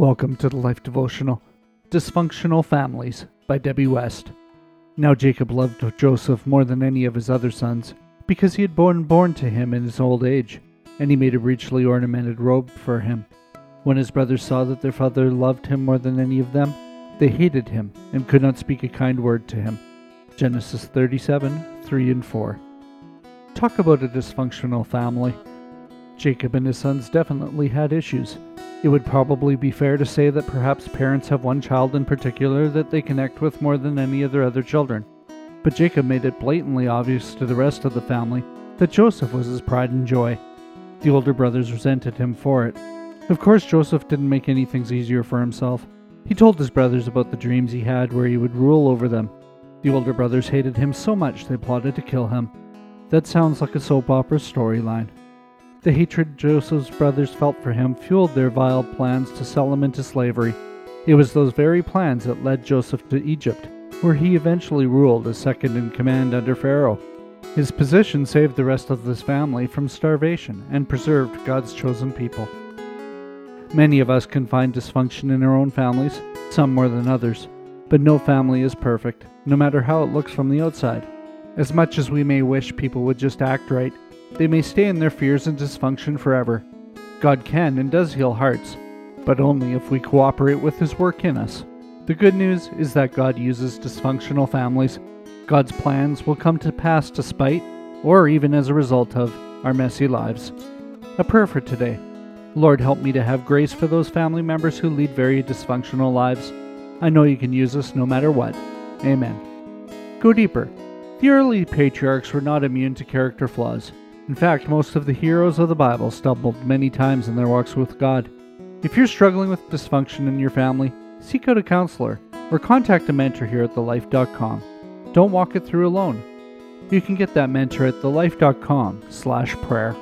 Welcome to the Life Devotional Dysfunctional Families by Debbie West. Now Jacob loved Joseph more than any of his other sons, because he had been born to him in his old age, and he made a richly ornamented robe for him. When his brothers saw that their father loved him more than any of them, they hated him and could not speak a kind word to him. Genesis 37 3 and 4. Talk about a dysfunctional family. Jacob and his sons definitely had issues. It would probably be fair to say that perhaps parents have one child in particular that they connect with more than any of their other children. But Jacob made it blatantly obvious to the rest of the family that Joseph was his pride and joy. The older brothers resented him for it. Of course, Joseph didn't make any things easier for himself. He told his brothers about the dreams he had where he would rule over them. The older brothers hated him so much they plotted to kill him. That sounds like a soap opera storyline. The hatred Joseph's brothers felt for him fueled their vile plans to sell him into slavery. It was those very plans that led Joseph to Egypt, where he eventually ruled as second in command under Pharaoh. His position saved the rest of his family from starvation and preserved God's chosen people. Many of us can find dysfunction in our own families, some more than others, but no family is perfect, no matter how it looks from the outside. As much as we may wish people would just act right, they may stay in their fears and dysfunction forever. God can and does heal hearts, but only if we cooperate with His work in us. The good news is that God uses dysfunctional families. God's plans will come to pass despite, or even as a result of, our messy lives. A prayer for today. Lord, help me to have grace for those family members who lead very dysfunctional lives. I know you can use us no matter what. Amen. Go deeper. The early patriarchs were not immune to character flaws. In fact, most of the heroes of the Bible stumbled many times in their walks with God. If you're struggling with dysfunction in your family, seek out a counselor or contact a mentor here at thelife.com. Don't walk it through alone. You can get that mentor at thelife.com slash prayer.